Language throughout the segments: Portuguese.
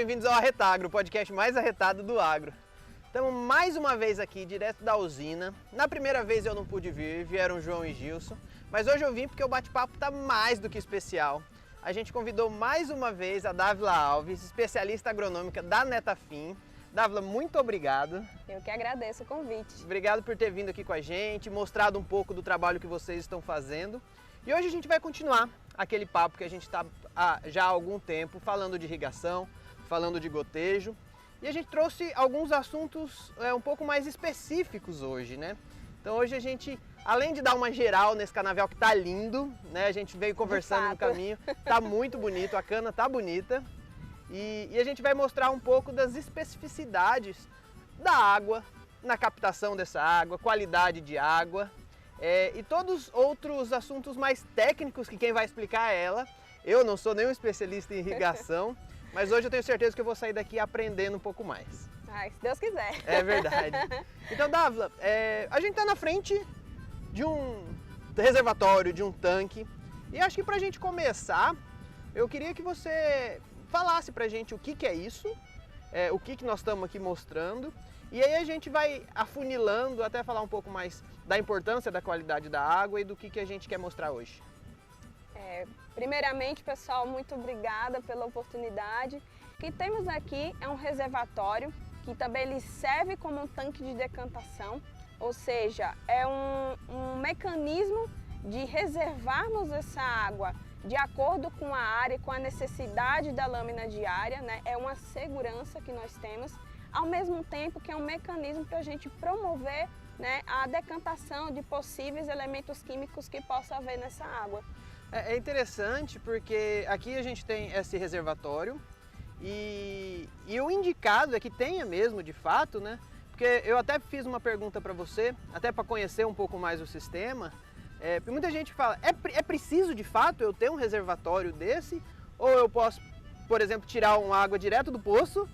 Bem-vindos ao Arretagro, o podcast mais arretado do agro. Estamos mais uma vez aqui, direto da usina. Na primeira vez eu não pude vir, vieram João e Gilson, mas hoje eu vim porque o bate-papo está mais do que especial. A gente convidou mais uma vez a Dávila Alves, especialista agronômica da Netafim. Dávila, muito obrigado. Eu que agradeço o convite. Obrigado por ter vindo aqui com a gente, mostrado um pouco do trabalho que vocês estão fazendo. E hoje a gente vai continuar aquele papo que a gente está já há algum tempo falando de irrigação, falando de gotejo. E a gente trouxe alguns assuntos é, um pouco mais específicos hoje, né? Então hoje a gente, além de dar uma geral nesse canavial que tá lindo, né? A gente veio conversando no caminho, tá muito bonito, a cana tá bonita. E, e a gente vai mostrar um pouco das especificidades da água, na captação dessa água, qualidade de água é, e todos outros assuntos mais técnicos que quem vai explicar é ela. Eu não sou nenhum especialista em irrigação, mas hoje eu tenho certeza que eu vou sair daqui aprendendo um pouco mais. Ai, se Deus quiser. É verdade. Então, Dávila, é, a gente está na frente de um reservatório, de um tanque. E acho que para a gente começar, eu queria que você falasse para a gente o que, que é isso, é, o que, que nós estamos aqui mostrando. E aí a gente vai afunilando até falar um pouco mais da importância da qualidade da água e do que, que a gente quer mostrar hoje. É, primeiramente, pessoal, muito obrigada pela oportunidade. O que temos aqui é um reservatório que também ele serve como um tanque de decantação, ou seja, é um, um mecanismo de reservarmos essa água de acordo com a área, com a necessidade da lâmina diária, né? é uma segurança que nós temos, ao mesmo tempo que é um mecanismo para a gente promover né, a decantação de possíveis elementos químicos que possa haver nessa água. É, é interessante porque aqui a gente tem esse reservatório e, e o indicado é que tenha mesmo de fato, né? Porque eu até fiz uma pergunta para você, até para conhecer um pouco mais o sistema. É, muita gente fala, é, é preciso de fato eu ter um reservatório desse? Ou eu posso, por exemplo, tirar uma água direto do poço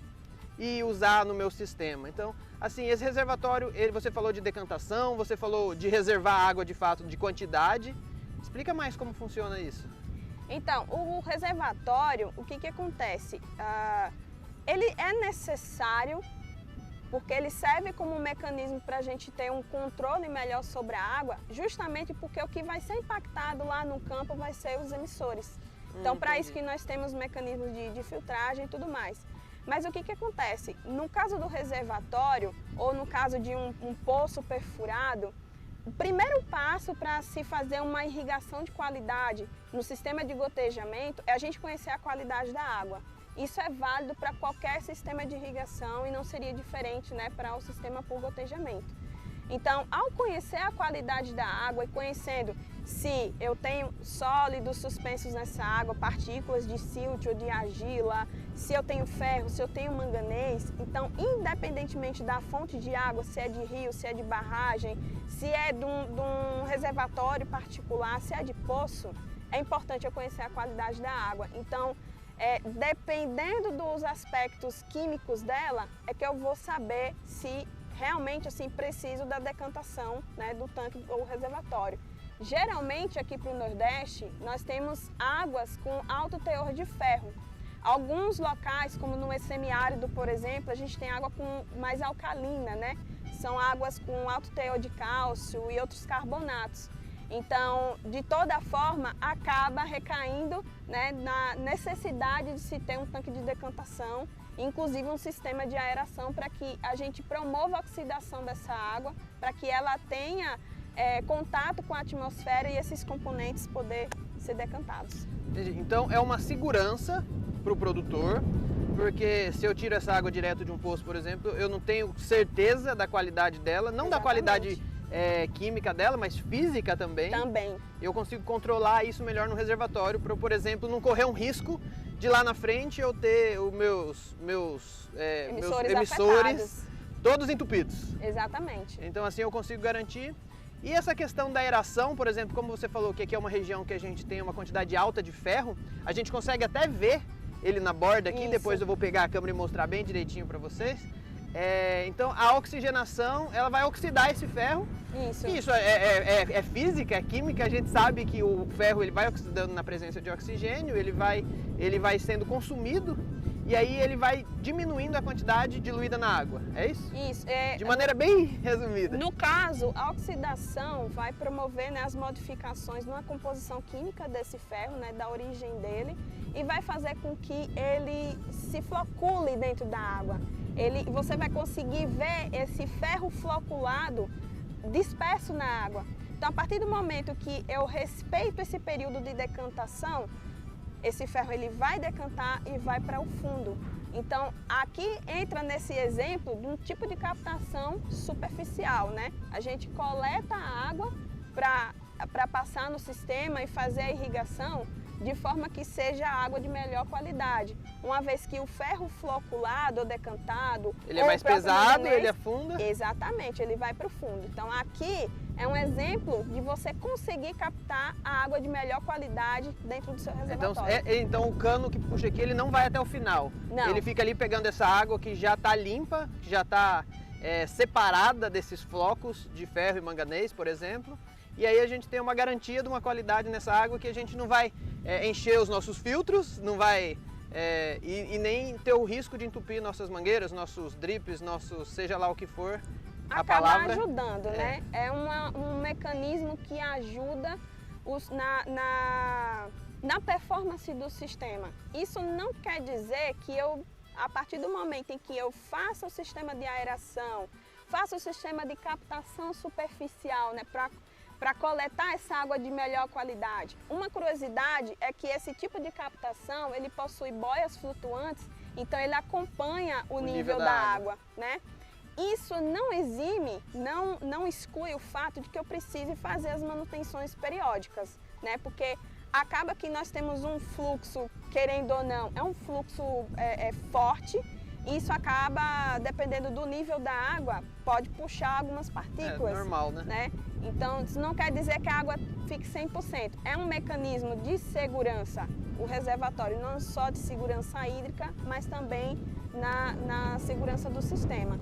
e usar no meu sistema? Então, assim, esse reservatório, ele, você falou de decantação, você falou de reservar água de fato, de quantidade. Explica mais como funciona isso. Então, o reservatório, o que, que acontece? Uh, ele é necessário porque ele serve como um mecanismo para a gente ter um controle melhor sobre a água, justamente porque o que vai ser impactado lá no campo vai ser os emissores. Então, hum, para isso que nós temos mecanismos de, de filtragem e tudo mais. Mas o que, que acontece? No caso do reservatório, ou no caso de um, um poço perfurado, o primeiro passo para se fazer uma irrigação de qualidade no sistema de gotejamento é a gente conhecer a qualidade da água. Isso é válido para qualquer sistema de irrigação e não seria diferente né, para o sistema por gotejamento. Então, ao conhecer a qualidade da água e conhecendo se eu tenho sólidos suspensos nessa água, partículas de silt ou de argila, se eu tenho ferro, se eu tenho manganês, então, independentemente da fonte de água, se é de rio, se é de barragem, se é de um, de um reservatório particular, se é de poço, é importante eu conhecer a qualidade da água. Então, é, dependendo dos aspectos químicos dela, é que eu vou saber se realmente assim preciso da decantação né, do tanque ou reservatório. Geralmente aqui para o Nordeste nós temos águas com alto teor de ferro. Alguns locais, como no semiárido, por exemplo, a gente tem água com mais alcalina, né? São águas com alto teor de cálcio e outros carbonatos. Então, de toda forma, acaba recaindo né, na necessidade de se ter um tanque de decantação, inclusive um sistema de aeração para que a gente promova a oxidação dessa água, para que ela tenha é, contato com a atmosfera e esses componentes poder ser decantados. Então é uma segurança para o produtor, porque se eu tiro essa água direto de um poço, por exemplo, eu não tenho certeza da qualidade dela, não Exatamente. da qualidade é, química dela, mas física também. Também. Eu consigo controlar isso melhor no reservatório para, por exemplo, não correr um risco de lá na frente eu ter os meus, meus, é, emissores, meus emissores todos entupidos. Exatamente. Então assim eu consigo garantir E essa questão da aeração, por exemplo, como você falou que aqui é uma região que a gente tem uma quantidade alta de ferro, a gente consegue até ver ele na borda aqui, Isso. depois eu vou pegar a câmera e mostrar bem direitinho para vocês. É, então a oxigenação ela vai oxidar esse ferro. Isso. Isso é, é- é- é física, é química. A gente sabe que o ferro ele vai oxidando na presença de oxigênio, ele vai, ele vai sendo consumido e aí ele vai diminuindo a quantidade diluída na água. É isso? Isso. É, De maneira bem resumida. No caso, a oxidação vai promover né, as modificações na composição química desse ferro, né, da origem dele, e vai fazer com que ele se flocule dentro da água. Ele, você vai conseguir ver esse ferro floculado disperso na água. Então, a partir do momento que eu respeito esse período de decantação, esse ferro ele vai decantar e vai para o fundo. Então, aqui entra nesse exemplo de um tipo de captação superficial, né? A gente coleta a água para passar no sistema e fazer a irrigação de forma que seja água de melhor qualidade. Uma vez que o ferro floculado ou decantado, Ele é mais pesado, manganês, ele afunda. Exatamente, ele vai para o fundo. Então aqui é um exemplo de você conseguir captar a água de melhor qualidade dentro do seu Então, reservatório. é- é- então o cano que puxa aqui ele não vai até o final. Não. Ele fica ali pegando essa água que já está limpa, que já está separada desses flocos de ferro e manganês, por exemplo. E aí a gente tem uma garantia de uma qualidade nessa água que a gente não vai é, encher os nossos filtros, não vai é, e, e nem ter o risco de entupir nossas mangueiras, nossos drips, nossos seja lá o que for. A acaba palavra ajudando, né? É uma- um mecanismo que ajuda os- na, na, na performance do sistema. Isso não quer dizer que eu, a partir do momento em que eu faça o sistema de aeração, faça o sistema de captação superficial, né, para coletar essa água de melhor qualidade. Uma curiosidade é que esse tipo de captação ele possui boias flutuantes, então ele acompanha o, nível, da, água, né? Isso não exime, não, não exclui o fato de que eu precise fazer as manutenções periódicas, né? Porque acaba que nós temos um fluxo, querendo ou não, é um fluxo é, é, forte. Isso acaba, dependendo do nível da água, pode puxar algumas É partículas normal, né? né? Então, isso não quer dizer que a água fique 100%. É um mecanismo de segurança, o reservatório, não só de segurança hídrica, mas também na, na segurança do sistema.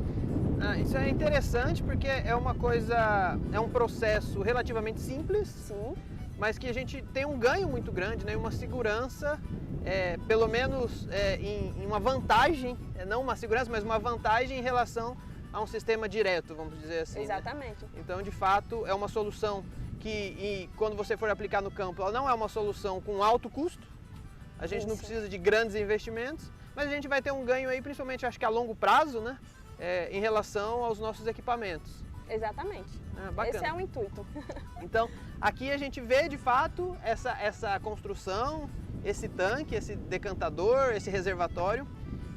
Ah, isso é interessante porque é uma coisa, é um processo relativamente simples, Sim, mas que a gente tem um ganho muito grande, né? uma segurança, é, pelo menos é, em, em uma vantagem, é, não uma segurança, mas uma vantagem em relação a um sistema direto, vamos dizer assim. né? exatamente. Então, de fato, é uma solução que, quando você for aplicar no campo, ela não é uma solução com alto custo. A gente não Isso. precisa de grandes investimentos, mas a gente vai ter um ganho aí, principalmente acho que a longo prazo, né? É, em relação aos nossos equipamentos. Exatamente. Ah. Esse é o intuito. Então, aqui a gente vê de fato essa, essa construção, esse tanque, esse decantador, esse reservatório.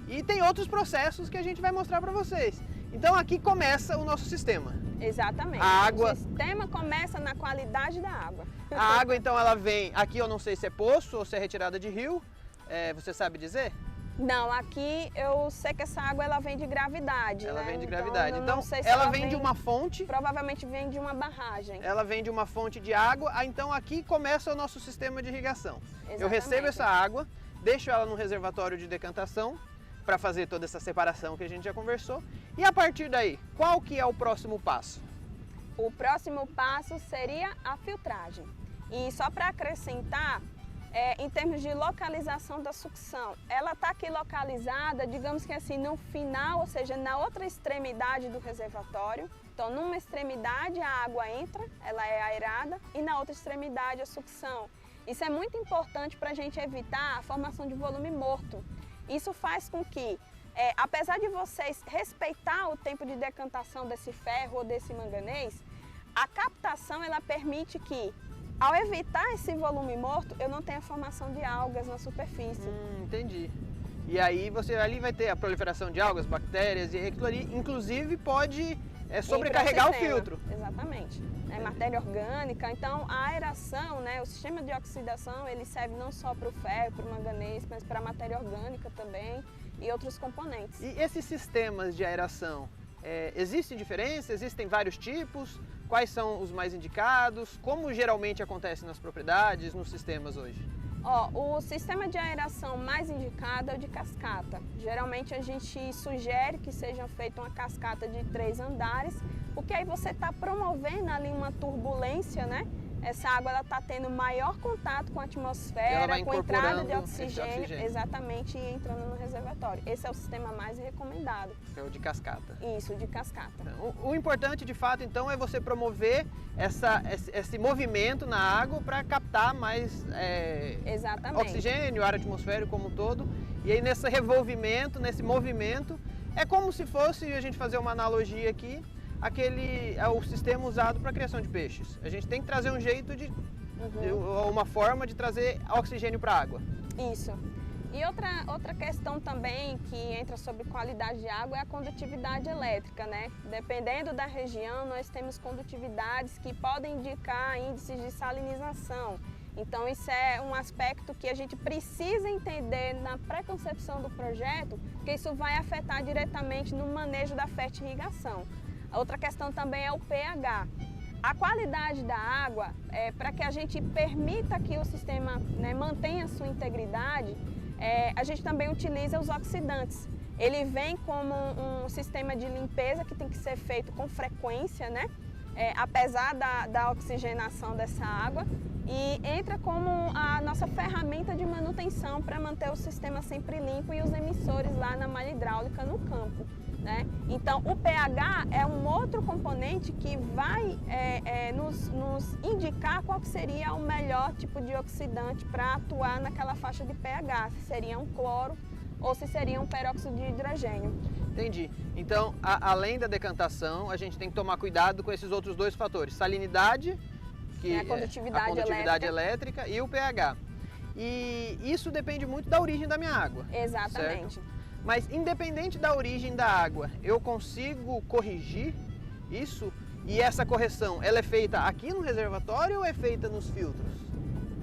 E tem outros processos que a gente vai mostrar para vocês. Então, aqui começa o nosso sistema. Exatamente. A água- O sistema começa na qualidade da água. A água, então, ela vem. Aqui eu não sei se é poço ou se é retirada de rio. É, você sabe dizer? Não, aqui eu sei que essa água ela vem de gravidade. Ela né? vem de Então, gravidade. Então, se ela vem de uma fonte. Provavelmente vem de uma barragem. Ela vem de uma fonte de água. Ah, Então, aqui começa o nosso sistema de irrigação. Eu recebo Exatamente. essa água, deixo ela no reservatório de decantação para fazer toda essa separação que a gente já conversou. E a partir daí, qual que é o próximo passo? O próximo passo seria a filtragem. E só para acrescentar, é, em termos de localização da sucção, ela está aqui localizada, digamos que assim, no final, ou seja, na outra extremidade do reservatório. Então, numa extremidade a água entra, ela é aerada, e na outra extremidade a sucção. Isso é muito importante para a gente evitar a formação de volume morto. Isso faz com que, é, apesar de vocês respeitar o tempo de decantação desse ferro ou desse manganês, a captação ela permite que, ao evitar esse volume morto, eu não tenha formação de algas na superfície. Hum, entendi. E aí você ali vai ter a proliferação de algas, bactérias e aquilo ali, inclusive pode é, sobrecarregar o sistema. filtro. Exatamente. É matéria orgânica, então a aeração, né, o sistema de oxidação, ele serve não só para o ferro, para o manganês, mas para a matéria orgânica também e outros componentes. E esses sistemas de aeração, é, existem diferenças? Existem vários tipos? Quais são os mais indicados, como geralmente acontece nas propriedades, nos sistemas hoje? Ó, o sistema de aeração mais indicado é o de cascata. Geralmente a gente sugere que seja feita uma cascata de três andares, porque aí você está promovendo ali uma turbulência, né? Essa água ela está tendo maior contato com a atmosfera, com a entrada de oxigênio, oxigênio, exatamente, e entrando no reservatório. Esse é o sistema mais recomendado. É o de cascata. Isso, de cascata. Então, o, o, importante, de fato, então, é você promover essa, esse, esse movimento na água para captar mais é, oxigênio, ar atmosférico como um todo. E aí, nesse revolvimento, nesse movimento, é como se fosse, a gente fazer uma analogia aqui, aquele é o sistema usado para a criação de peixes. A gente tem que trazer um jeito de uhum. uma forma de trazer oxigênio para a água. Isso. E outra, outra questão também que entra sobre qualidade de água é a condutividade elétrica, né? Dependendo da região, nós temos condutividades que podem indicar índices de salinização. Então, isso é um aspecto que a gente precisa entender na pré-concepção do projeto, porque isso vai afetar diretamente no manejo da fertirrigação. A outra questão também é o pH. A qualidade da água, é, para que a gente permita que o sistema né, mantenha a sua integridade, é, a gente também utiliza os oxidantes. Ele vem como um, um, sistema de limpeza que tem que ser feito com frequência, né? É, apesar da, da oxigenação dessa água, e entra como a nossa ferramenta de manutenção para manter o sistema sempre limpo e os emissores lá na malha hidráulica no campo. Né? Então, o pH é um outro componente que vai é, é, nos, nos, indicar qual seria o melhor tipo de oxidante para atuar naquela faixa de pH, se seria um cloro ou se seria um peróxido de hidrogênio. Entendi. Então, a, além da decantação, a gente tem que tomar cuidado com esses outros dois fatores: salinidade, que é a condutividade, a condutividade elétrica. elétrica. e o pH. E isso depende muito da origem da minha água. Exatamente. Certo? Mas independente da origem da água, eu consigo corrigir isso? E essa correção, ela é feita aqui no reservatório ou é feita nos filtros?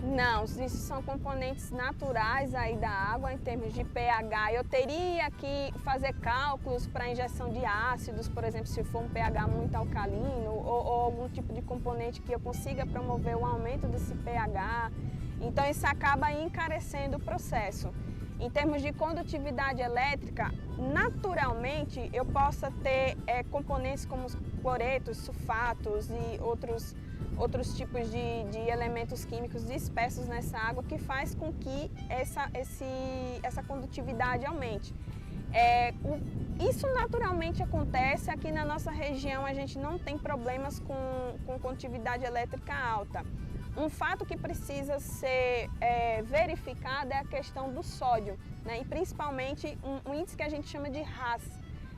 Não, isso são componentes naturais aí da água em termos de pH. Eu teria que fazer cálculos para injeção de ácidos, por exemplo, se for um pH muito alcalino ou, ou algum tipo de componente que eu consiga promover o aumento desse pH. Então isso acaba encarecendo o processo. Em termos de condutividade elétrica, naturalmente eu possa ter é, componentes como cloretos, sulfatos e outros, outros tipos de, de, elementos químicos dispersos nessa água que faz com que essa, esse, essa condutividade aumente. É, o, isso naturalmente acontece aqui na nossa região, a gente não tem problemas com, com condutividade elétrica alta. Um fato que precisa ser é, verificado é a questão do sódio, né? e principalmente um, um, índice que a gente chama de RAS,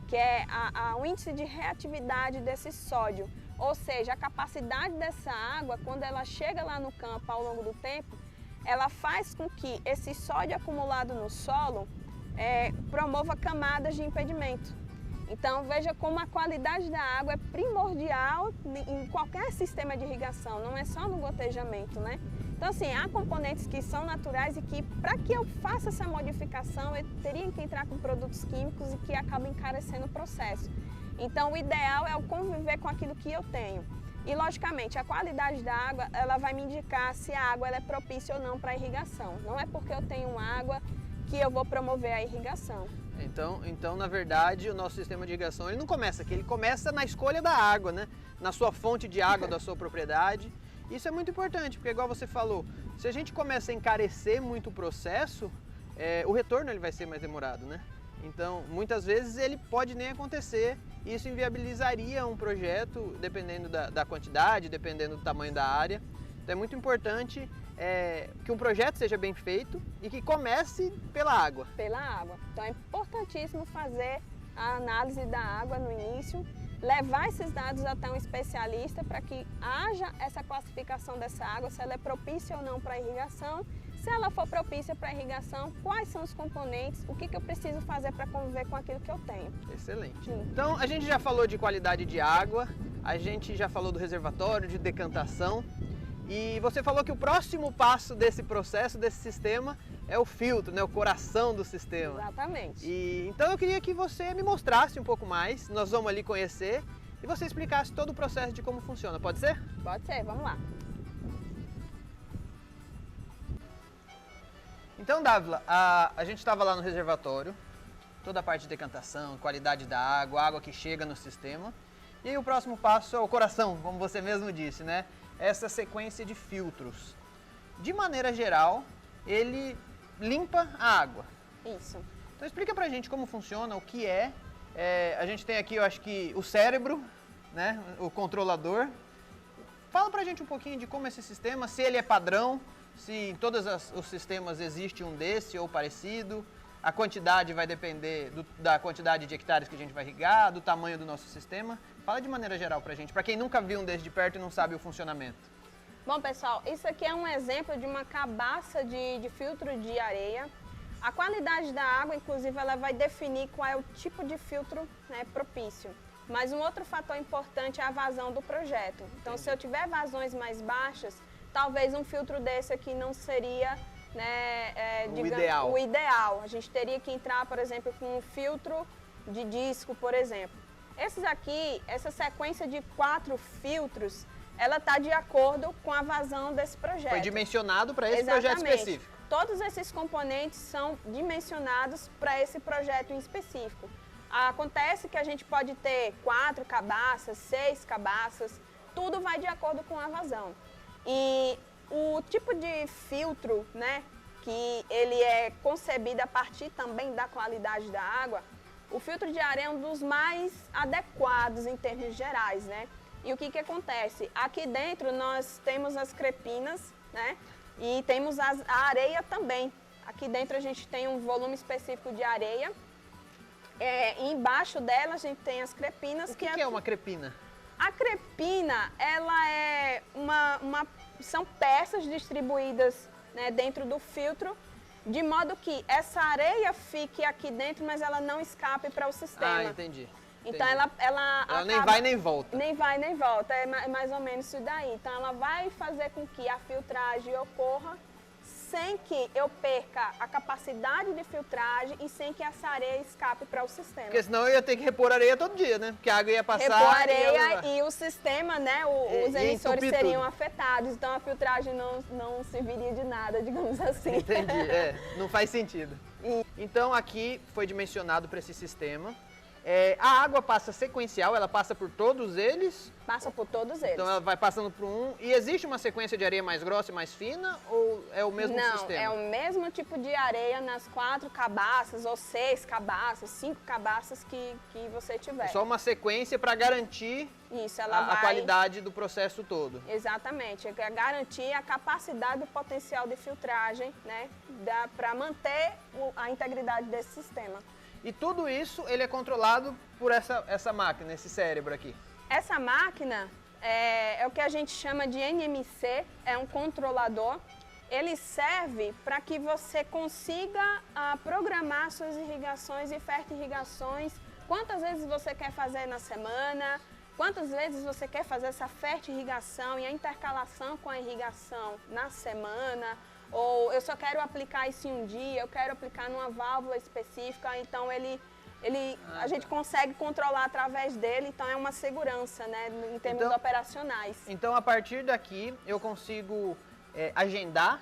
que é a, a, o índice de reatividade desse sódio, ou seja, a capacidade dessa água, quando ela chega lá no campo ao longo do tempo, ela faz com que esse sódio acumulado no solo é, promova camadas de impedimento. Então veja como a qualidade da água é primordial em qualquer sistema de irrigação, não é só no gotejamento, né? Então assim, há componentes que são naturais e que para que eu faça essa modificação eu teria que entrar com produtos químicos e que acabam encarecendo o processo. Então o ideal é eu conviver com aquilo que eu tenho. E logicamente a qualidade da água ela vai me indicar se a água é propícia ou não para irrigação. Não é porque eu tenho água que eu vou promover a irrigação. Então, então, na verdade, o nosso sistema de irrigação ele não começa aqui, ele começa na escolha da água, né? Na sua fonte de água da sua propriedade. Isso é muito importante, porque igual você falou, se a gente começa a encarecer muito o processo, é, o retorno ele vai ser mais demorado, né? Então, muitas vezes ele pode nem acontecer e isso inviabilizaria um projeto, dependendo da, da quantidade, dependendo do tamanho da área. Então, é muito importante é, que um projeto seja bem feito e que comece pela água. Pela água. Então é importantíssimo fazer a análise da água no início, levar esses dados até um especialista para que haja essa classificação dessa água, se ela é propícia ou não para irrigação. Se ela for propícia para irrigação, quais são os componentes, o que, que eu preciso fazer para conviver com aquilo que eu tenho. Excelente. Sim. Então, a gente já falou de qualidade de água, a gente já falou do reservatório, de decantação. E você falou que o próximo passo desse processo, desse sistema, é o filtro, né? o coração do sistema. Exatamente. E, então eu queria que você me mostrasse um pouco mais, nós vamos ali conhecer e você explicasse todo o processo de como funciona, pode ser? Pode ser, vamos lá. Então, Dávila, a, a gente estava lá no reservatório, toda a parte de decantação, qualidade da água, água que chega no sistema. E aí o próximo passo é o coração, como você mesmo disse, né? Essa sequência de filtros. De maneira geral, ele limpa a água. Isso. Então explica pra gente como funciona, o que é. é a gente tem aqui, eu acho que o cérebro, né? O controlador. Fala pra gente um pouquinho de como é esse sistema, se ele é padrão, se em todos os sistemas existe um desse ou parecido. A quantidade vai depender do, da quantidade de hectares que a gente vai irrigar, do tamanho do nosso sistema. Fala de maneira geral pra gente, para quem nunca viu um desse de perto e não sabe o funcionamento. Bom, pessoal, isso aqui é um exemplo de uma cabaça de, de filtro de areia. A qualidade da água, inclusive, ela vai definir qual é o tipo de filtro né, propício. Mas um outro fator importante é a vazão do projeto. Então, se eu tiver vazões mais baixas, talvez um filtro desse aqui não seria né, é, O digamos, ideal. o ideal. A gente teria que entrar, por exemplo, com um filtro de disco, por exemplo. Esses aqui, essa sequência de quatro filtros, ela está de acordo com a vazão desse projeto. Foi dimensionado para esse projeto Exatamente. específico. Todos esses componentes são dimensionados para esse projeto em específico. Acontece que a gente pode ter quatro cabaças, seis cabaças, tudo vai de acordo com a vazão. E o tipo de filtro, né, que ele é concebido a partir também da qualidade da água, o filtro de areia é um dos mais adequados em termos gerais, né? E o que que acontece? Aqui dentro nós temos as crepinas, né? E temos as- a areia também. Aqui dentro a gente tem um volume específico de areia. É, embaixo dela a gente tem as crepinas, O que, que é uma crepina? a crepina, ela é uma, uma- são peças distribuídas né, dentro do filtro, de modo que essa areia fique aqui dentro, mas ela não escape para o sistema. Ah, entendi. Então entendi. ela, ela, Ela nem vai nem volta. nem vai nem volta, é é mais ou menos isso daí. Então ela vai fazer com que a filtragem ocorra sem que eu perca a capacidade de filtragem e sem que essa areia escape para o sistema. Porque senão eu ia ter que repor areia todo dia, né? Porque a água ia passar. Repor e ia areia e o sistema, né, o- E- os e emissores seriam tudo. afetados. Então a filtragem não, não serviria de nada, digamos assim. Entendi, é, não faz sentido. Então aqui foi dimensionado para esse sistema. É, a água passa sequencial, ela passa por todos eles, Passa por todos eles. então ela vai passando por um. E existe uma sequência de areia mais grossa e mais fina ou é o mesmo não, sistema? é o mesmo tipo de areia nas quatro cabaças, ou seis cabaças, cinco cabaças que, que você tiver. É só uma sequência para garantir Isso, a, a vai... qualidade do processo todo. Exatamente, é garantir a capacidade do potencial de filtragem, né, para manter a integridade desse sistema. E tudo isso ele é controlado por essa, essa máquina, esse cérebro aqui. Essa máquina é, é o que a gente chama de NMC, é um controlador. Ele serve para que você consiga ah, programar suas irrigações e fertirrigações, quantas vezes você quer fazer na semana, quantas vezes você quer fazer essa fertirrigação e a intercalação com a irrigação na semana, ou eu só quero aplicar isso em um dia, eu quero aplicar numa válvula específica, então ele ele, Ah, a gente consegue controlar através dele, então é uma segurança, né, em termos Então- operacionais. Então a partir daqui eu consigo é, agendar,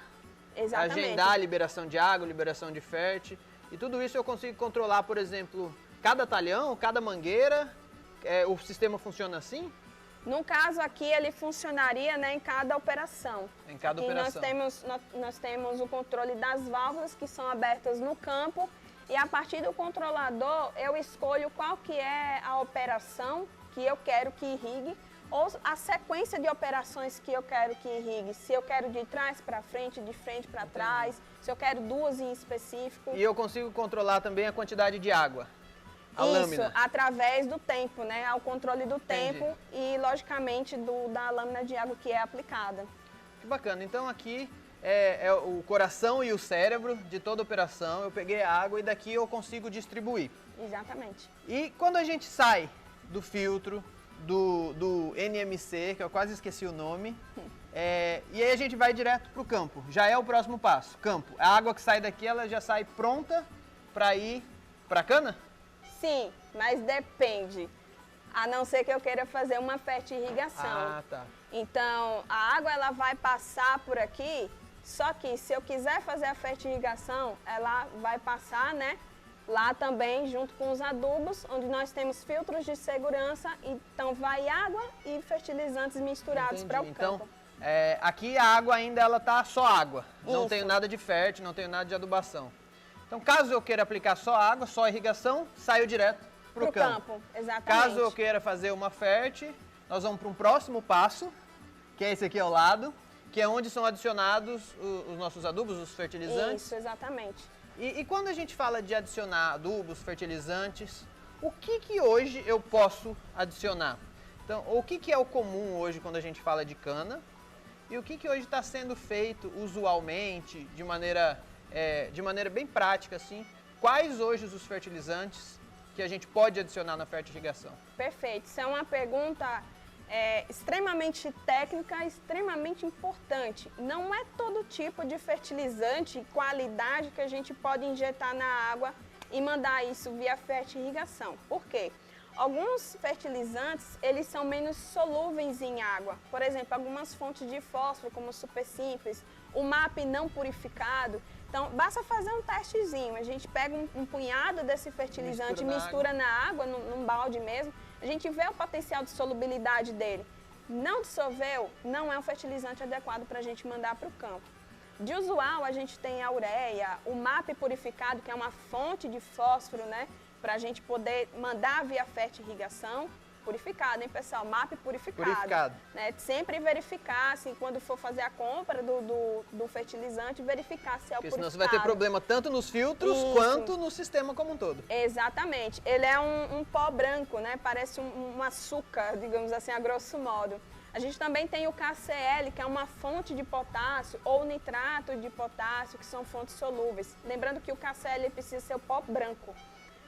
Exatamente. agendar a liberação de água, liberação de fértil. E tudo isso eu consigo controlar, por exemplo, cada talhão, cada mangueira. É, o sistema funciona assim? No caso aqui, ele funcionaria né, em cada operação. Em cada Aqui operação. Nós temos, nós, nós temos o controle das válvulas que são abertas no campo e a partir do controlador eu escolho qual que é a operação que eu quero que irrigue ou a sequência de operações que eu quero que irrigue. Se eu quero de trás para frente, de frente para trás, se eu quero duas em específico. E eu consigo controlar também a quantidade de água. A Isso, lâmina. através do tempo, né? Ao controle do Entendi. tempo e, logicamente, do, da lâmina de água que é aplicada. Que bacana. Então aqui é, é o coração e o cérebro de toda operação. Eu peguei a água e daqui eu consigo distribuir. Exatamente. E quando a gente sai do filtro, do, do NMC, que eu quase esqueci o nome, é, e aí a gente vai direto para o campo. Já é o próximo passo, campo. A água que sai daqui, ela já sai pronta para ir para a cana? Sim, mas depende. A não ser que eu queira fazer uma fertirrigação. Ah, tá. Então, a água ela vai passar por aqui, só que se eu quiser fazer a fertirrigação, ela vai passar, né? Lá também, junto com os adubos, onde nós temos filtros de segurança, então vai água e fertilizantes misturados para o então, campo. É, aqui a água ainda ela tá só água. Não Isso. tenho nada de fértil, não tenho nada de adubação. Então, caso eu queira aplicar só água, só irrigação, saio direto para o campo. campo, exatamente. Caso eu queira fazer uma fértil, nós vamos para um próximo passo, que é esse aqui ao lado, que é onde são adicionados os nossos adubos, os fertilizantes. Isso, exatamente. E, e quando a gente fala de adicionar adubos, fertilizantes, o que que hoje eu posso adicionar? Então, o que que é o comum hoje quando a gente fala de cana? E o que que hoje está sendo feito usualmente, de maneira, é, de maneira bem prática, assim? Quais hoje os fertilizantes que a gente pode adicionar na fertirrigação? Perfeito. Isso é uma pergunta é, extremamente técnica, extremamente importante. Não é todo tipo de fertilizante e qualidade que a gente pode injetar na água e mandar isso via fertirrigação. Por quê? Alguns fertilizantes, eles são menos solúveis em água. Por exemplo, algumas fontes de fósforo, como o super simples, o MAP não purificado. Então, basta fazer um testezinho. A gente pega um, um punhado desse fertilizante, Mistura na mistura na água, num, num balde mesmo. A gente vê o potencial de solubilidade dele. Não dissolveu, não é um fertilizante adequado para a gente mandar para o campo. De usual, a gente tem a ureia, o MAP purificado, que é uma fonte de fósforo, né? Para a gente poder mandar via fertirrigação. Purificado, hein, pessoal? MAP purificado. Purificado. Né? Sempre verificar, assim, quando for fazer a compra do, do, do fertilizante, verificar se é o Porque senão purificado. você vai ter problema tanto nos filtros Isso. quanto no sistema como um todo. Exatamente. Ele é um, um pó branco, né? Parece um, um açúcar, digamos assim, a grosso modo. A gente também tem o KCl, que é uma fonte de potássio, ou nitrato de potássio, que são fontes solúveis. Lembrando que o KCl precisa ser o pó branco.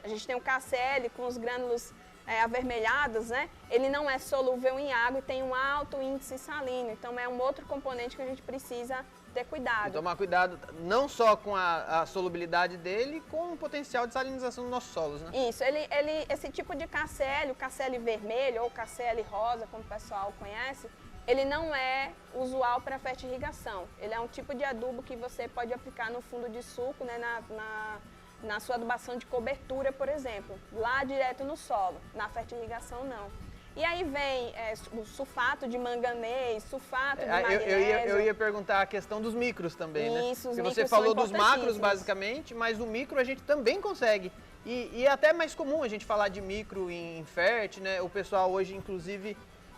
A gente tem o KCl com os grânulos é, avermelhados, né? Ele não é solúvel em água e tem um alto índice salino. Então é um outro componente que a gente precisa ter cuidado. Tomar cuidado não só com a, a solubilidade dele, com o potencial de salinização dos nossos solos, né? Isso, ele, ele, esse tipo de KCl, o KCl vermelho ou KCl rosa, como o pessoal conhece, ele não é usual para fertirrigação. Ele é um tipo de adubo que você pode aplicar no fundo de suco, né, na, na, na sua adubação de cobertura, por exemplo, lá direto no solo. Na fertirrigação, não. E aí vem é, o sulfato de manganês, sulfato de É, eu, magnésio. eu ia, eu ia perguntar a questão dos micros também, né? Isso, Porque você falou dos macros, basicamente, mas o micro a gente também consegue. E, e é até mais comum a gente falar de micro em fert, né? O pessoal hoje, inclusive,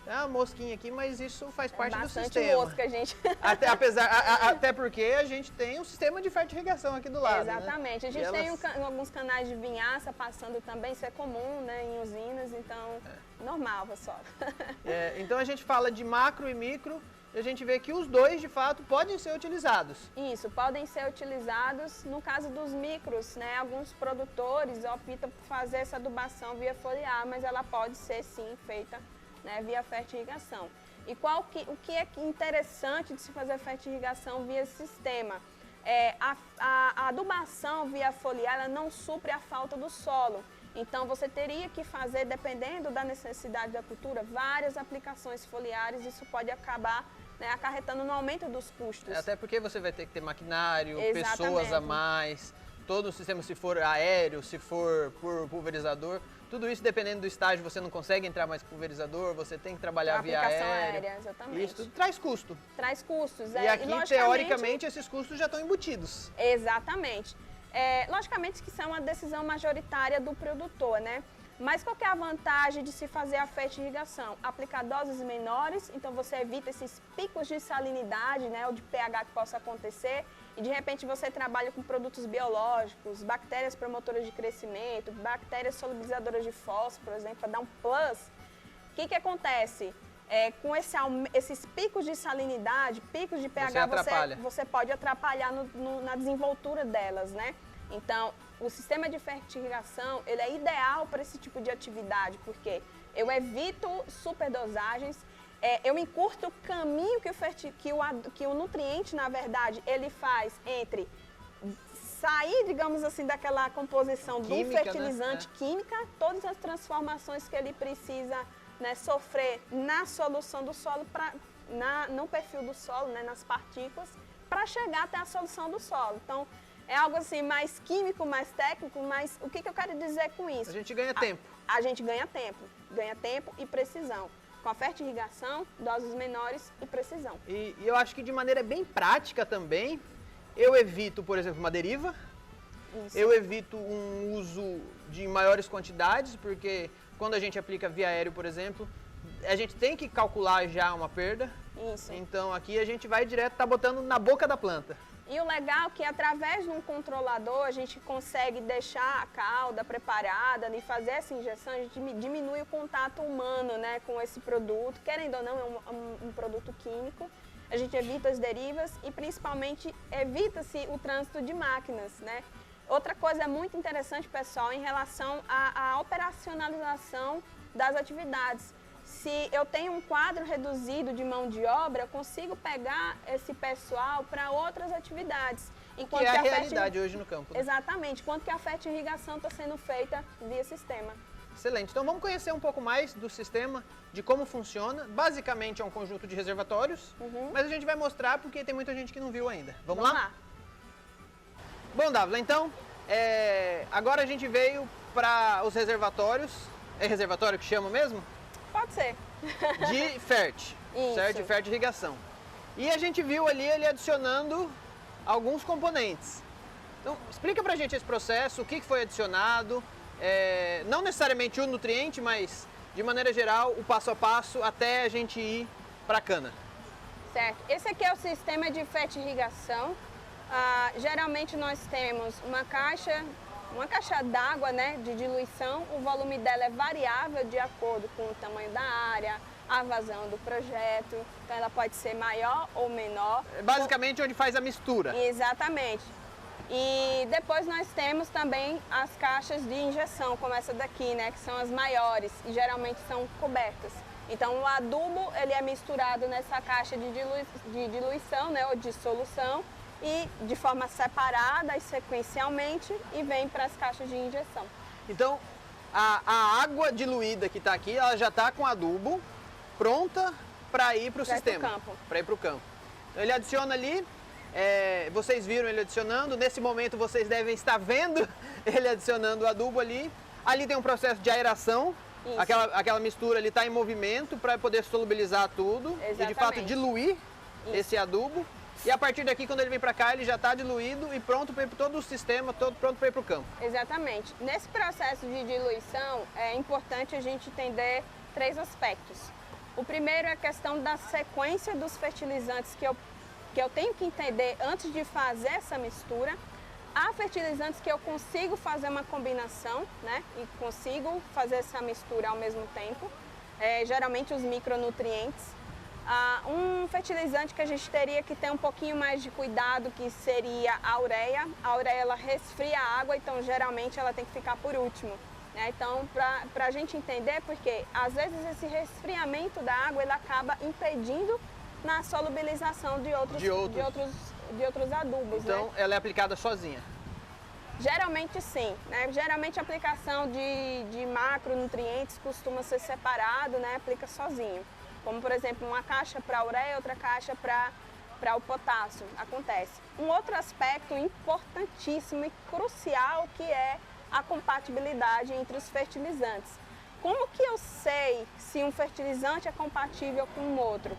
é uma mosquinha aqui, mas isso faz parte do Bastante sistema. mosca, gente. Até, apesar, a- a- até porque a gente tem um sistema de fertirrigação aqui do lado. né? Exatamente. A E gente tem elas- um alguns canais de vinhaça passando também, isso é comum né, em usinas, então normal, pessoal. É, então a gente fala de macro e micro e a gente vê que os dois, de fato, podem ser utilizados. Isso, podem ser utilizados no caso dos micros, né? Alguns produtores optam por fazer essa adubação via foliar, mas ela pode ser sim feita né, via fertirrigação. E qual que, o que é interessante de se fazer fertirrigação via sistema? É, a, a- a adubação via foliar ela não supre a falta do solo. Então você teria que fazer, dependendo da necessidade da cultura, várias aplicações foliares. Isso pode acabar né, acarretando no aumento dos custos. Até porque você vai ter que ter maquinário, Exatamente. pessoas a mais, todo o sistema, se for aéreo, se for por pulverizador, tudo isso dependendo do estágio, você não consegue entrar mais com pulverizador, você tem que trabalhar Uma via aéreo. aérea, exatamente. Isso tudo traz custo. Traz custos. e é, aqui, logicamente- teoricamente, esses custos já estão embutidos. Exatamente. É, logicamente que isso é uma decisão majoritária do produtor, né? Mas qual é a vantagem de se fazer a fertirrigação? Aplicar doses menores, então você evita esses picos de salinidade, né, ou de pH que possa acontecer, e de repente você trabalha com produtos biológicos, bactérias promotoras de crescimento, bactérias solubilizadoras de fósforo, por exemplo, para dar um plus. O que, que acontece? É, com esse esses picos de salinidade, picos de pH, atrapalha. você pode atrapalhar no- no- na desenvoltura delas, né? Então, o sistema de fertirrigação, ele é ideal para esse tipo de atividade, porque eu evito superdosagens, é, eu encurto o caminho que o, que, o, que o nutriente, na verdade, ele faz entre sair, digamos assim, daquela composição Química, do fertilizante né? química, todas as transformações que ele precisa né, sofrer na solução do solo, pra, na, no perfil do solo, né, nas partículas, para chegar até a solução do solo. Então, é algo assim mais químico, mais técnico, mas o que, que eu quero dizer com isso? A gente ganha tempo. A, a gente ganha tempo, ganha tempo e precisão. Com a fertirrigação, doses menores e precisão. E, e eu acho que de maneira bem prática também, eu evito, por exemplo, uma deriva, Isso. eu evito um uso de maiores quantidades, porque quando a gente aplica via aéreo, por exemplo, a gente tem que calcular já uma perda. Isso. Então aqui a gente vai direto, tá botando na boca da planta. E o legal é que através de um controlador a gente consegue deixar a cauda preparada e fazer essa injeção, a gente diminui o contato humano né, com esse produto. Querendo ou não, é um, um, um produto químico. A gente evita as derivas e principalmente evita-se o trânsito de máquinas. Né? Outra coisa muito interessante, pessoal, em relação à operacionalização das atividades se eu tenho um quadro reduzido de mão de obra, eu consigo pegar esse pessoal para outras atividades. Enquanto que é a, a realidade hoje no campo. Né? Exatamente, enquanto que a fertirrigação está sendo feita via sistema. Excelente. Então vamos conhecer um pouco mais do sistema, de como funciona. Basicamente é um conjunto de reservatórios, uhum. mas a gente vai mostrar porque tem muita gente que não viu ainda. Vamos, vamos lá? lá? Bom, Dávila, então, é... agora a gente veio para os reservatórios. É reservatório que chama mesmo? Pode ser. De FERT, certo? De FERT irrigação. E a gente viu ali ele adicionando alguns componentes. Então, explica pra gente esse processo, o que foi adicionado, é, não necessariamente o nutriente, mas de maneira geral, o passo a passo até a gente ir para a cana. Certo. Esse aqui é o sistema de irrigação. Ah, geralmente nós temos uma caixa uma caixa d'água né, de diluição, o volume dela é variável de acordo com o tamanho da área, a vazão do projeto, então ela pode ser maior ou menor. É basicamente onde faz a mistura. Exatamente. E depois nós temos também as caixas de injeção, como essa daqui, né, que são as maiores e geralmente são cobertas. Então o adubo ele é misturado nessa caixa de, dilui de diluição, né, ou de solução, e de forma separada e sequencialmente e vem para as caixas de injeção. Então, a, a água diluída que está aqui, ela já está com adubo pronta para ir para o sistema. Para ir para o campo. Então, ele adiciona ali, é, vocês viram ele adicionando, nesse momento vocês devem estar vendo ele adicionando o adubo ali. Ali tem um processo de aeração, aquela, aquela mistura ali está em movimento para poder solubilizar tudo Exatamente. e de fato diluir Isso. esse adubo. E a partir daqui, quando ele vem para cá, ele já está diluído e pronto para todo o sistema, todo pronto para ir para o campo. Exatamente. Nesse processo de diluição, é importante a gente entender três aspectos. O primeiro é a questão da sequência dos fertilizantes que eu, que eu tenho que entender antes de fazer essa mistura. Há fertilizantes que eu consigo fazer uma combinação, né? E consigo fazer essa mistura ao mesmo tempo. É, geralmente os micronutrientes ah, um fertilizante que a gente teria que ter um pouquinho mais de cuidado, que seria a ureia. A ureia ela resfria a água, então geralmente ela tem que ficar por último. Né? Então, para a gente entender, porque às vezes esse resfriamento da água ele acaba impedindo na solubilização de outros, de outros, de outros, de outros adubos. Então, né? ela é aplicada sozinha? Geralmente sim, né? Geralmente a aplicação de, de macronutrientes costuma ser separado, né? Aplica sozinho. Como, por exemplo, uma caixa para ureia e outra caixa para o potássio. Acontece. Um outro aspecto importantíssimo e crucial que é a compatibilidade entre os fertilizantes. Como que eu sei se um fertilizante é compatível com um outro?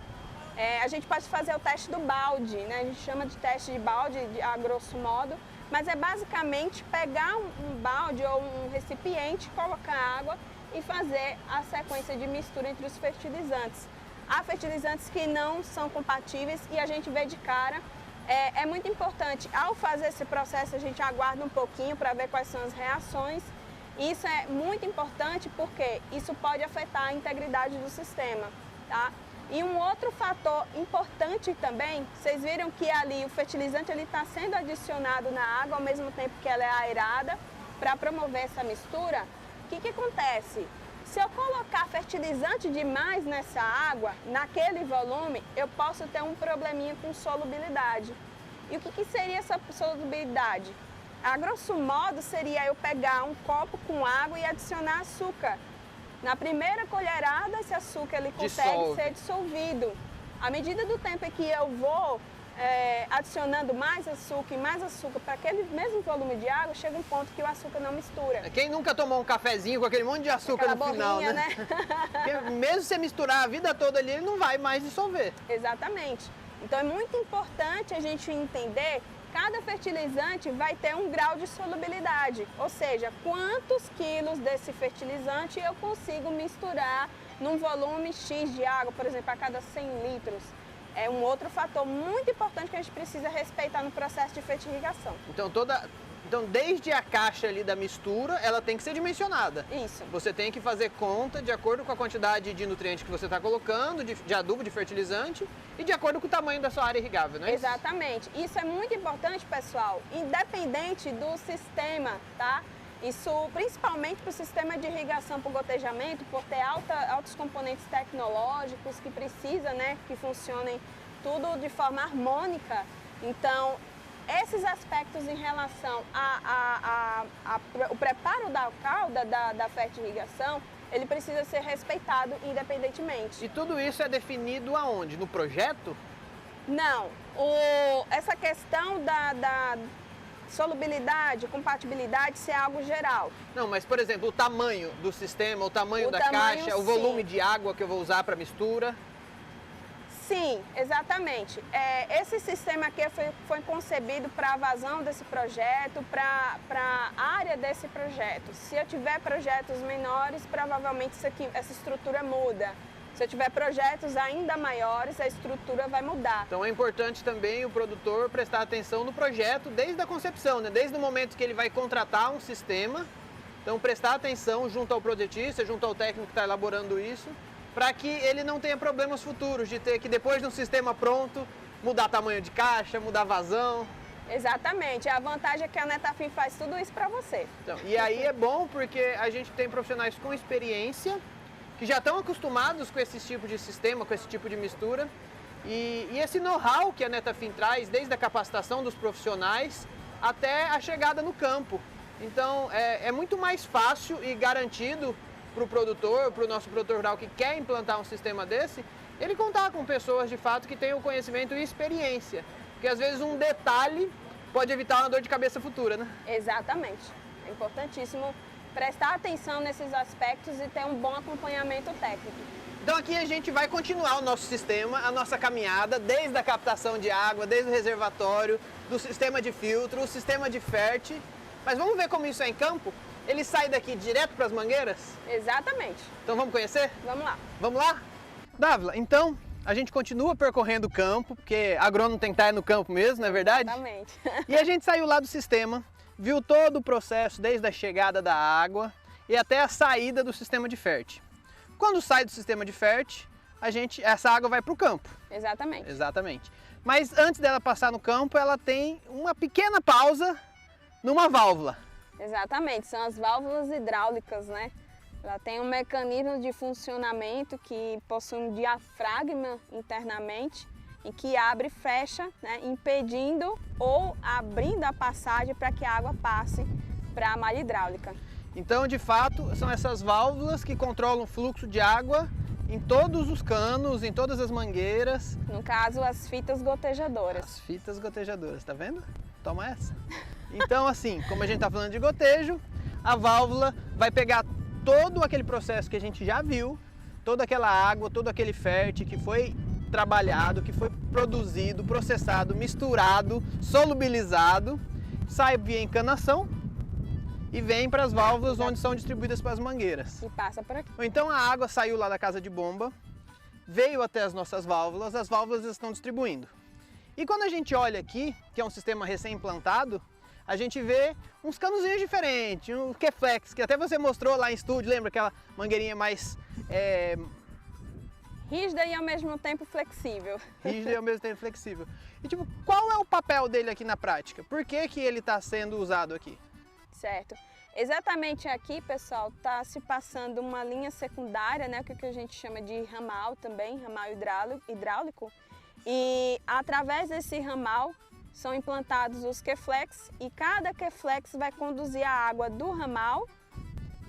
É, a gente pode fazer o teste do balde, né? a gente chama de teste de balde a grosso modo, mas é basicamente pegar um, um balde ou um recipiente, colocar água e fazer a sequência de mistura entre os fertilizantes. Há fertilizantes que não são compatíveis e a gente vê de cara. É, é muito importante, ao fazer esse processo, a gente aguarda um pouquinho para ver quais são as reações. Isso é muito importante porque isso pode afetar a integridade do sistema. Tá? E um outro fator importante também, vocês viram que ali o fertilizante está sendo adicionado na água ao mesmo tempo que ela é aerada para promover essa mistura que, que acontece? Se eu colocar fertilizante demais nessa água, naquele volume, eu posso ter um probleminha com solubilidade. E o que, que seria essa solubilidade? a grosso modo seria eu pegar um copo com água e adicionar açúcar. Na primeira colherada, esse açúcar ele consegue Dissolve. ser dissolvido. À medida do tempo em que eu vou é, adicionando mais açúcar e mais açúcar para aquele mesmo volume de água, chega um ponto que o açúcar não mistura. Quem nunca tomou um cafezinho com aquele monte de açúcar Aquela no final, né? né? Porque mesmo você misturar a vida toda ali, ele não vai mais dissolver. Exatamente. Então é muito importante a gente entender cada fertilizante vai ter um grau de solubilidade, ou seja, quantos quilos desse fertilizante eu consigo misturar num volume X de água, por exemplo, a cada 100 litros. É um outro fator muito importante que a gente precisa respeitar no processo de fertilização. Então toda, então desde a caixa ali da mistura, ela tem que ser dimensionada. Isso. Você tem que fazer conta de acordo com a quantidade de nutriente que você está colocando, de, de adubo, de fertilizante e de acordo com o tamanho da sua área irrigável, não é isso? Exatamente. Isso é muito importante, pessoal, independente do sistema, tá? Isso principalmente para o sistema de irrigação por gotejamento, por ter alta, altos componentes tecnológicos que precisa, né, que funcionem tudo de forma harmônica. Então, esses aspectos em relação ao preparo da cauda da, da fertirrigação, ele precisa ser respeitado independentemente. E tudo isso é definido aonde? No projeto? Não, o, essa questão da, da solubilidade, compatibilidade, isso é algo geral. Não, mas por exemplo, o tamanho do sistema, o tamanho O da tamanho, caixa, o volume de água que eu vou usar para mistura. Sim, exatamente. É, esse sistema aqui foi, foi concebido para a vazão desse projeto, para a área desse projeto. Se eu tiver projetos menores, provavelmente isso aqui, essa estrutura muda. Se eu tiver projetos ainda maiores, a estrutura vai mudar. Então é importante também o produtor prestar atenção no projeto desde a concepção, né? desde o momento que ele vai contratar um sistema. Então prestar atenção junto ao projetista, junto ao técnico que está elaborando isso, para que ele não tenha problemas futuros de ter que depois de um sistema pronto mudar tamanho de caixa, mudar vazão. Exatamente. A vantagem é que a Netafim faz tudo isso para você. Então, e aí é bom porque a gente tem profissionais com experiência que já estão acostumados com esse tipo de sistema, com esse tipo de mistura. E, e esse know-how que a Netafim traz, desde a capacitação dos profissionais até a chegada no campo. Então é, é muito mais fácil e garantido para o produtor, para o nosso produtor rural que quer implantar um sistema desse, ele contar com pessoas de fato que tenham conhecimento e experiência. Porque às vezes um detalhe pode evitar uma dor de cabeça futura, né? Exatamente. É importantíssimo prestar atenção nesses aspectos e ter um bom acompanhamento técnico. Então aqui a gente vai continuar o nosso sistema, a nossa caminhada, desde a captação de água, desde o reservatório, do sistema de filtro, o sistema de ferte. Mas vamos ver como isso é em campo? Ele sai daqui direto para as mangueiras? Exatamente. Então vamos conhecer? Vamos lá. Vamos lá? Dávila, então a gente continua percorrendo o campo, porque agrônomo tem que estar no campo mesmo, não é verdade? Exatamente. E a gente saiu lá do sistema, viu todo o processo, desde a chegada da água e até a saída do sistema de ferte. Quando sai do sistema de ferte, a gente, essa água vai para o campo. Exatamente. Exatamente. Mas antes dela passar no campo, ela tem uma pequena pausa numa válvula. Exatamente. São as válvulas hidráulicas, né? Ela tem um mecanismo de funcionamento que possui um diafragma internamente e que abre e fecha, né, impedindo ou abrindo a passagem para que a água passe para a malha hidráulica. Então, de fato, são essas válvulas que controlam o fluxo de água em todos os canos, em todas as mangueiras, No caso, as fitas gotejadoras. as fitas gotejadoras, tá vendo? Toma essa. Então, assim, como a gente tá falando de gotejo, a válvula vai pegar todo aquele processo que a gente já viu, toda aquela água, todo aquele fértil que foi trabalhado, que foi produzido, processado, misturado, solubilizado, sai via encanação e vem para as válvulas onde são distribuídas para as mangueiras. E passa por aqui. Então a água saiu lá da casa de bomba, veio até as nossas válvulas, as válvulas estão distribuindo. E quando a gente olha aqui, que é um sistema recém-implantado, a gente vê uns canozinhos diferentes, um Keflex, que até você mostrou lá em estúdio, lembra aquela mangueirinha mais é, Rígida e ao mesmo tempo flexível. rígida e ao mesmo tempo flexível. E tipo, qual é o papel dele aqui na prática? Por que, que ele está sendo usado aqui? Certo. Exatamente aqui, pessoal, está se passando uma linha secundária, né, que é o que a gente chama de ramal também, ramal hidráulico, hidráulico. E através desse ramal, são implantados os Qflex e cada Qflex vai conduzir a água do ramal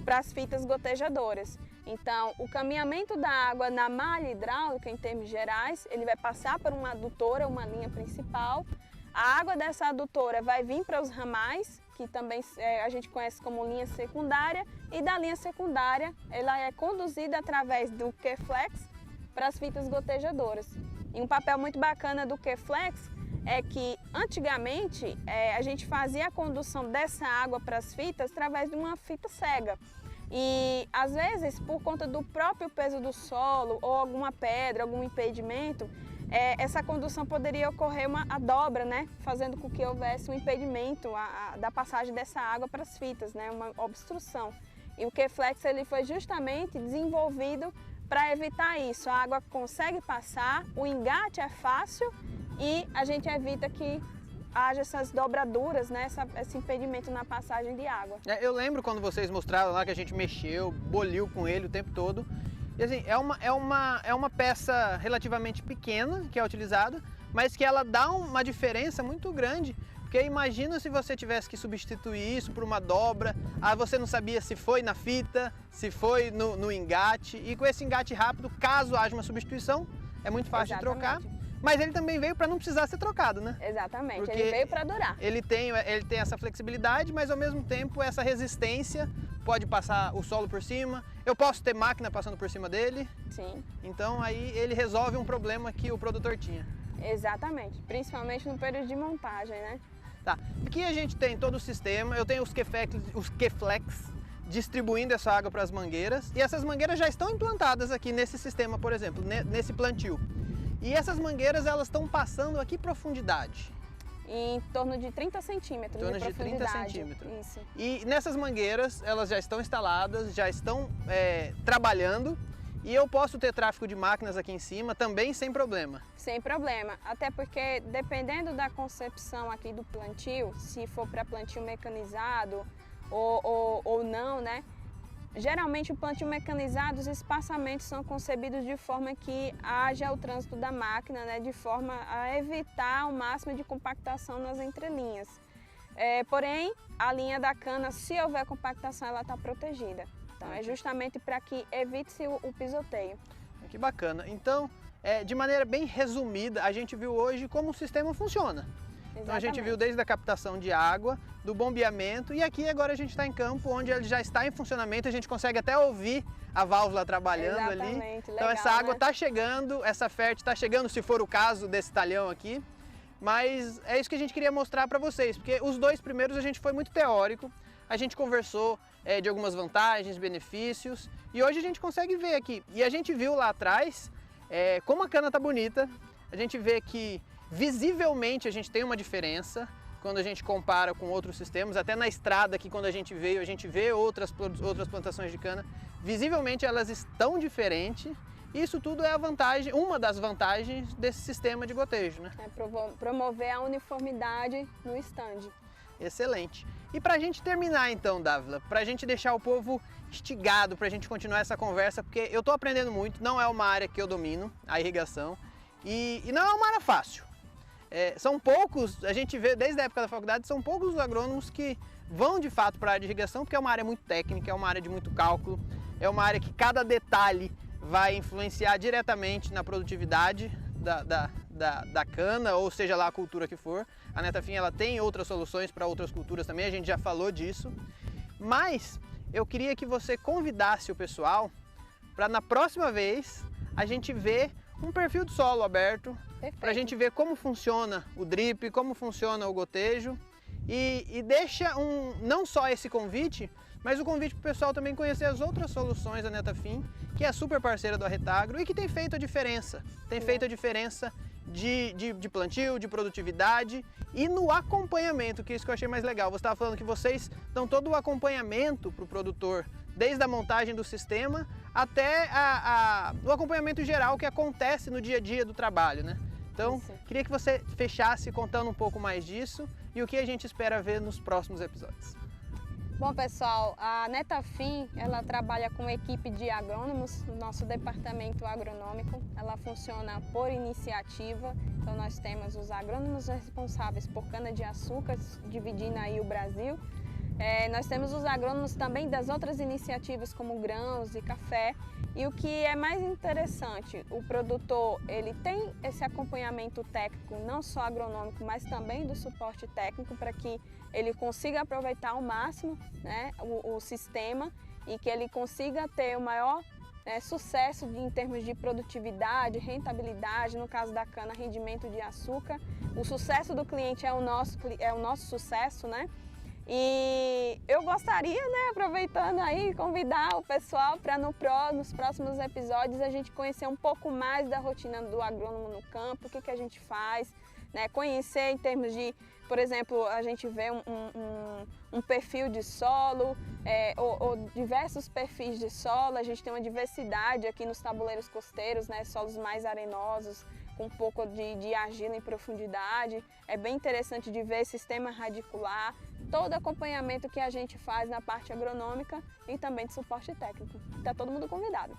para as fitas gotejadoras. Então, o caminhamento da água na malha hidráulica, em termos gerais, ele vai passar por uma adutora, uma linha principal. A água dessa adutora vai vir para os ramais, que também é, a gente conhece como linha secundária, e da linha secundária ela é conduzida através do Qflex para as fitas gotejadoras. E um papel muito bacana do Qflex é que antigamente é, a gente fazia a condução dessa água para as fitas através de uma fita cega. E às vezes, por conta do próprio peso do solo ou alguma pedra, algum impedimento, é, essa condução poderia ocorrer uma a dobra, né? Fazendo com que houvesse um impedimento a, a, da passagem dessa água para as fitas, né? Uma obstrução. E o Qflex ele foi justamente desenvolvido para evitar isso. A água consegue passar, o engate é fácil e a gente evita que haja essas dobraduras, né, essa, esse impedimento na passagem de água. É, eu lembro quando vocês mostraram lá que a gente mexeu, boliu com ele o tempo todo. E assim, é uma, é uma, é uma peça relativamente pequena que é utilizada, mas que ela dá uma diferença muito grande. Porque imagina se você tivesse que substituir isso por uma dobra, aí você não sabia se foi na fita, se foi no, no engate, e com esse engate rápido, caso haja uma substituição, é muito fácil Exatamente. de trocar. Mas ele também veio para não precisar ser trocado, né? Exatamente, Porque ele veio para durar. Ele tem, ele tem essa flexibilidade, mas ao mesmo tempo essa resistência, pode passar o solo por cima. Eu posso ter máquina passando por cima dele. Sim. Então aí ele resolve um problema que o produtor tinha. Exatamente, principalmente no período de montagem, né? Tá. Aqui a gente tem todo o sistema, eu tenho os Qflex, os Qflex distribuindo essa água para as mangueiras e essas mangueiras já estão implantadas aqui nesse sistema, por exemplo, nesse plantio. E essas mangueiras elas estão passando a que profundidade? Em torno de 30 centímetros. Em torno de, de 30 centímetros. Isso. E nessas mangueiras elas já estão instaladas, já estão é, trabalhando e eu posso ter tráfego de máquinas aqui em cima também sem problema. Sem problema, até porque dependendo da concepção aqui do plantio, se for para plantio mecanizado ou, ou, ou não, né? Geralmente o plantio mecanizado, os espaçamentos são concebidos de forma que haja o trânsito da máquina, né, de forma a evitar o máximo de compactação nas entrelinhas. É, porém, a linha da cana, se houver compactação, ela está protegida. Então é justamente para que evite-se o, o, pisoteio. Que bacana. Então, é, de maneira bem resumida, a gente viu hoje como o sistema funciona. Exatamente. Então a gente viu desde a captação de água, do bombeamento e aqui agora a gente está em campo onde ele já está em funcionamento, a gente consegue até ouvir a válvula trabalhando Exatamente. ali. Legal, então essa água está né? chegando, essa fértil está chegando, se for o caso desse talhão aqui. Mas é isso que a gente queria mostrar para vocês, porque os dois primeiros a gente foi muito teórico, a gente conversou é, de algumas vantagens, benefícios e hoje a gente consegue ver aqui. E a gente viu lá atrás é, como a cana tá bonita, a gente vê que Visivelmente a gente tem uma diferença quando a gente compara com outros sistemas, até na estrada aqui quando a gente veio, a gente vê outras, outras plantações de cana, visivelmente elas estão diferentes. Isso tudo é a vantagem, uma das vantagens desse sistema de gotejo, né? É promover a uniformidade no stand. Excelente. E para a gente terminar então, Dávila, para a gente deixar o povo instigado, para a gente continuar essa conversa, porque eu estou aprendendo muito, não é uma área que eu domino, a irrigação, e, e não é uma área fácil. É, são poucos, a gente vê desde a época da faculdade, são poucos os agrônomos que vão de fato para a área de irrigação, porque é uma área muito técnica, é uma área de muito cálculo, é uma área que cada detalhe vai influenciar diretamente na produtividade da, da, da, da cana, ou seja lá a cultura que for. A Netafim ela tem outras soluções para outras culturas também, a gente já falou disso. Mas eu queria que você convidasse o pessoal para na próxima vez a gente ver um perfil de solo aberto, para a gente ver como funciona o drip, como funciona o gotejo e, e deixa um, não só esse convite, mas o convite para o pessoal também conhecer as outras soluções da Netafim, que é super parceira do Arretagro e que tem feito a diferença. Tem feito a diferença de, de, de, plantio, de produtividade e no acompanhamento, que é isso que eu achei mais legal. Você estava falando que vocês dão todo o acompanhamento para o produtor, desde a montagem do sistema até a, a, o acompanhamento geral que acontece no dia a dia do trabalho, né? Então, Isso. queria que você fechasse contando um pouco mais disso e o que a gente espera ver nos próximos episódios. Bom, pessoal, a Netafim, ela trabalha com equipe de agrônomos no nosso departamento agronômico. Ela funciona por iniciativa, então nós temos os agrônomos responsáveis por cana-de-açúcar, dividindo aí o Brasil. É, nós temos os agrônomos também das outras iniciativas como grãos e café. E o que é mais interessante, o produtor ele tem esse acompanhamento técnico, não só agronômico, mas também do suporte técnico para que ele consiga aproveitar ao máximo né, o, o sistema e que ele consiga ter o maior é, sucesso em termos de produtividade, rentabilidade, no caso da cana, rendimento de açúcar. O sucesso do cliente é o nosso, é o nosso sucesso, né? E eu gostaria, né, aproveitando aí, convidar o pessoal para no pro, nos próximos episódios a gente conhecer um pouco mais da rotina do agrônomo no campo, o que, que a gente faz, né, conhecer em termos de, por exemplo, a gente vê um, um, um perfil de solo, é, ou, ou, diversos perfis de solo, a gente tem uma diversidade aqui nos tabuleiros costeiros, né, solos mais arenosos, com um pouco de, de argila em profundidade. É bem interessante de ver sistema radicular, todo acompanhamento que a gente faz na parte agronômica e também de suporte técnico. Está todo mundo convidado.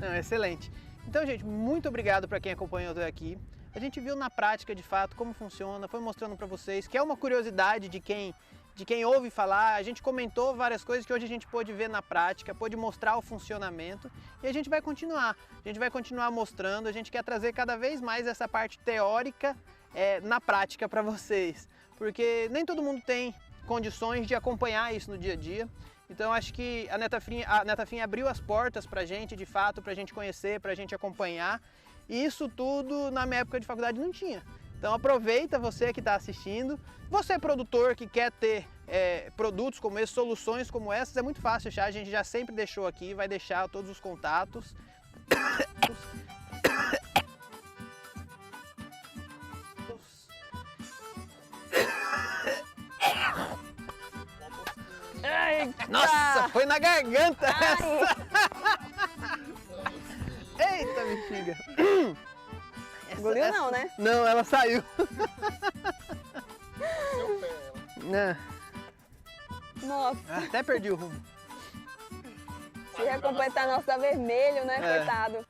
Não, excelente. Então, gente, muito obrigado para quem acompanhou até aqui. A gente viu na prática, de fato, como funciona, foi mostrando para vocês, que é uma curiosidade de quem de quem ouve falar, a gente comentou várias coisas que hoje a gente pôde ver na prática, pôde mostrar o funcionamento e a gente vai continuar. A gente vai continuar mostrando, a gente quer trazer cada vez mais essa parte teórica é, na prática para vocês, porque nem todo mundo tem condições de acompanhar isso no dia a dia. Então acho que a Netafim, a abriu as portas para a gente, de fato, para a gente conhecer, para a gente acompanhar. E isso tudo na minha época de faculdade não tinha. Então aproveita você que está assistindo. Você produtor que quer ter é, produtos como esses, soluções como essas, é muito fácil achar. A gente já sempre deixou aqui, vai deixar todos os contatos. Nossa, foi na garganta essa! Eita, bexiga! Engoliu essa, não, né? Não, ela saiu. Nossa. Até perdi o rumo. Se ia completar nosso tá vermelho, né, é. coitado?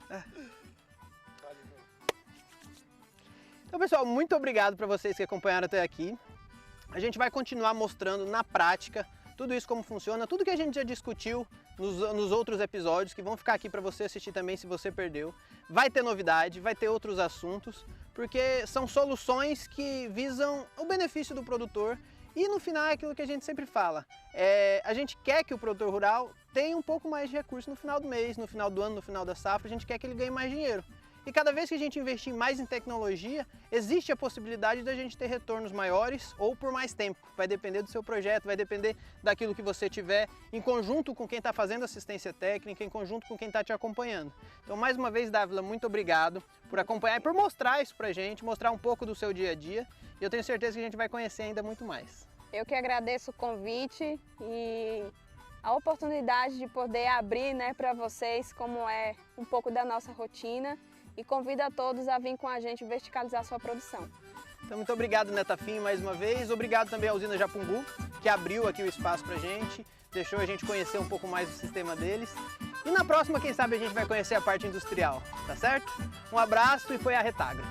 Então, pessoal, muito obrigado para vocês que acompanharam até aqui. A gente vai continuar mostrando na prática tudo isso como funciona, tudo que a gente já discutiu nos, nos outros episódios, que vão ficar aqui para você assistir também se você perdeu. Vai ter novidade, vai ter outros assuntos, porque são soluções que visam o benefício do produtor e no final é aquilo que a gente sempre fala. É, a gente quer que o produtor rural tenha um pouco mais de recurso no final do mês, no final do ano, no final da safra, a gente quer que ele ganhe mais dinheiro. E cada vez que a gente investir mais em tecnologia, existe a possibilidade da gente ter retornos maiores ou por mais tempo. Vai depender do seu projeto, vai depender daquilo que você tiver em conjunto com quem está fazendo assistência técnica, em conjunto com quem está te acompanhando. Então, mais uma vez, Dávila, muito obrigado por acompanhar e por mostrar isso para gente, mostrar um pouco do seu dia a dia. E eu tenho certeza que a gente vai conhecer ainda muito mais. Eu que agradeço o convite e a oportunidade de poder abrir né, para vocês como é um pouco da nossa rotina e convido a todos a vir com a gente verticalizar sua produção. Então, muito obrigado, Netafim, mais uma vez. Obrigado também à usina Japungu, que abriu aqui o espaço para a gente, deixou a gente conhecer um pouco mais do sistema deles. E na próxima, quem sabe, a gente vai conhecer a parte industrial, tá certo? Um abraço e foi a Retagra.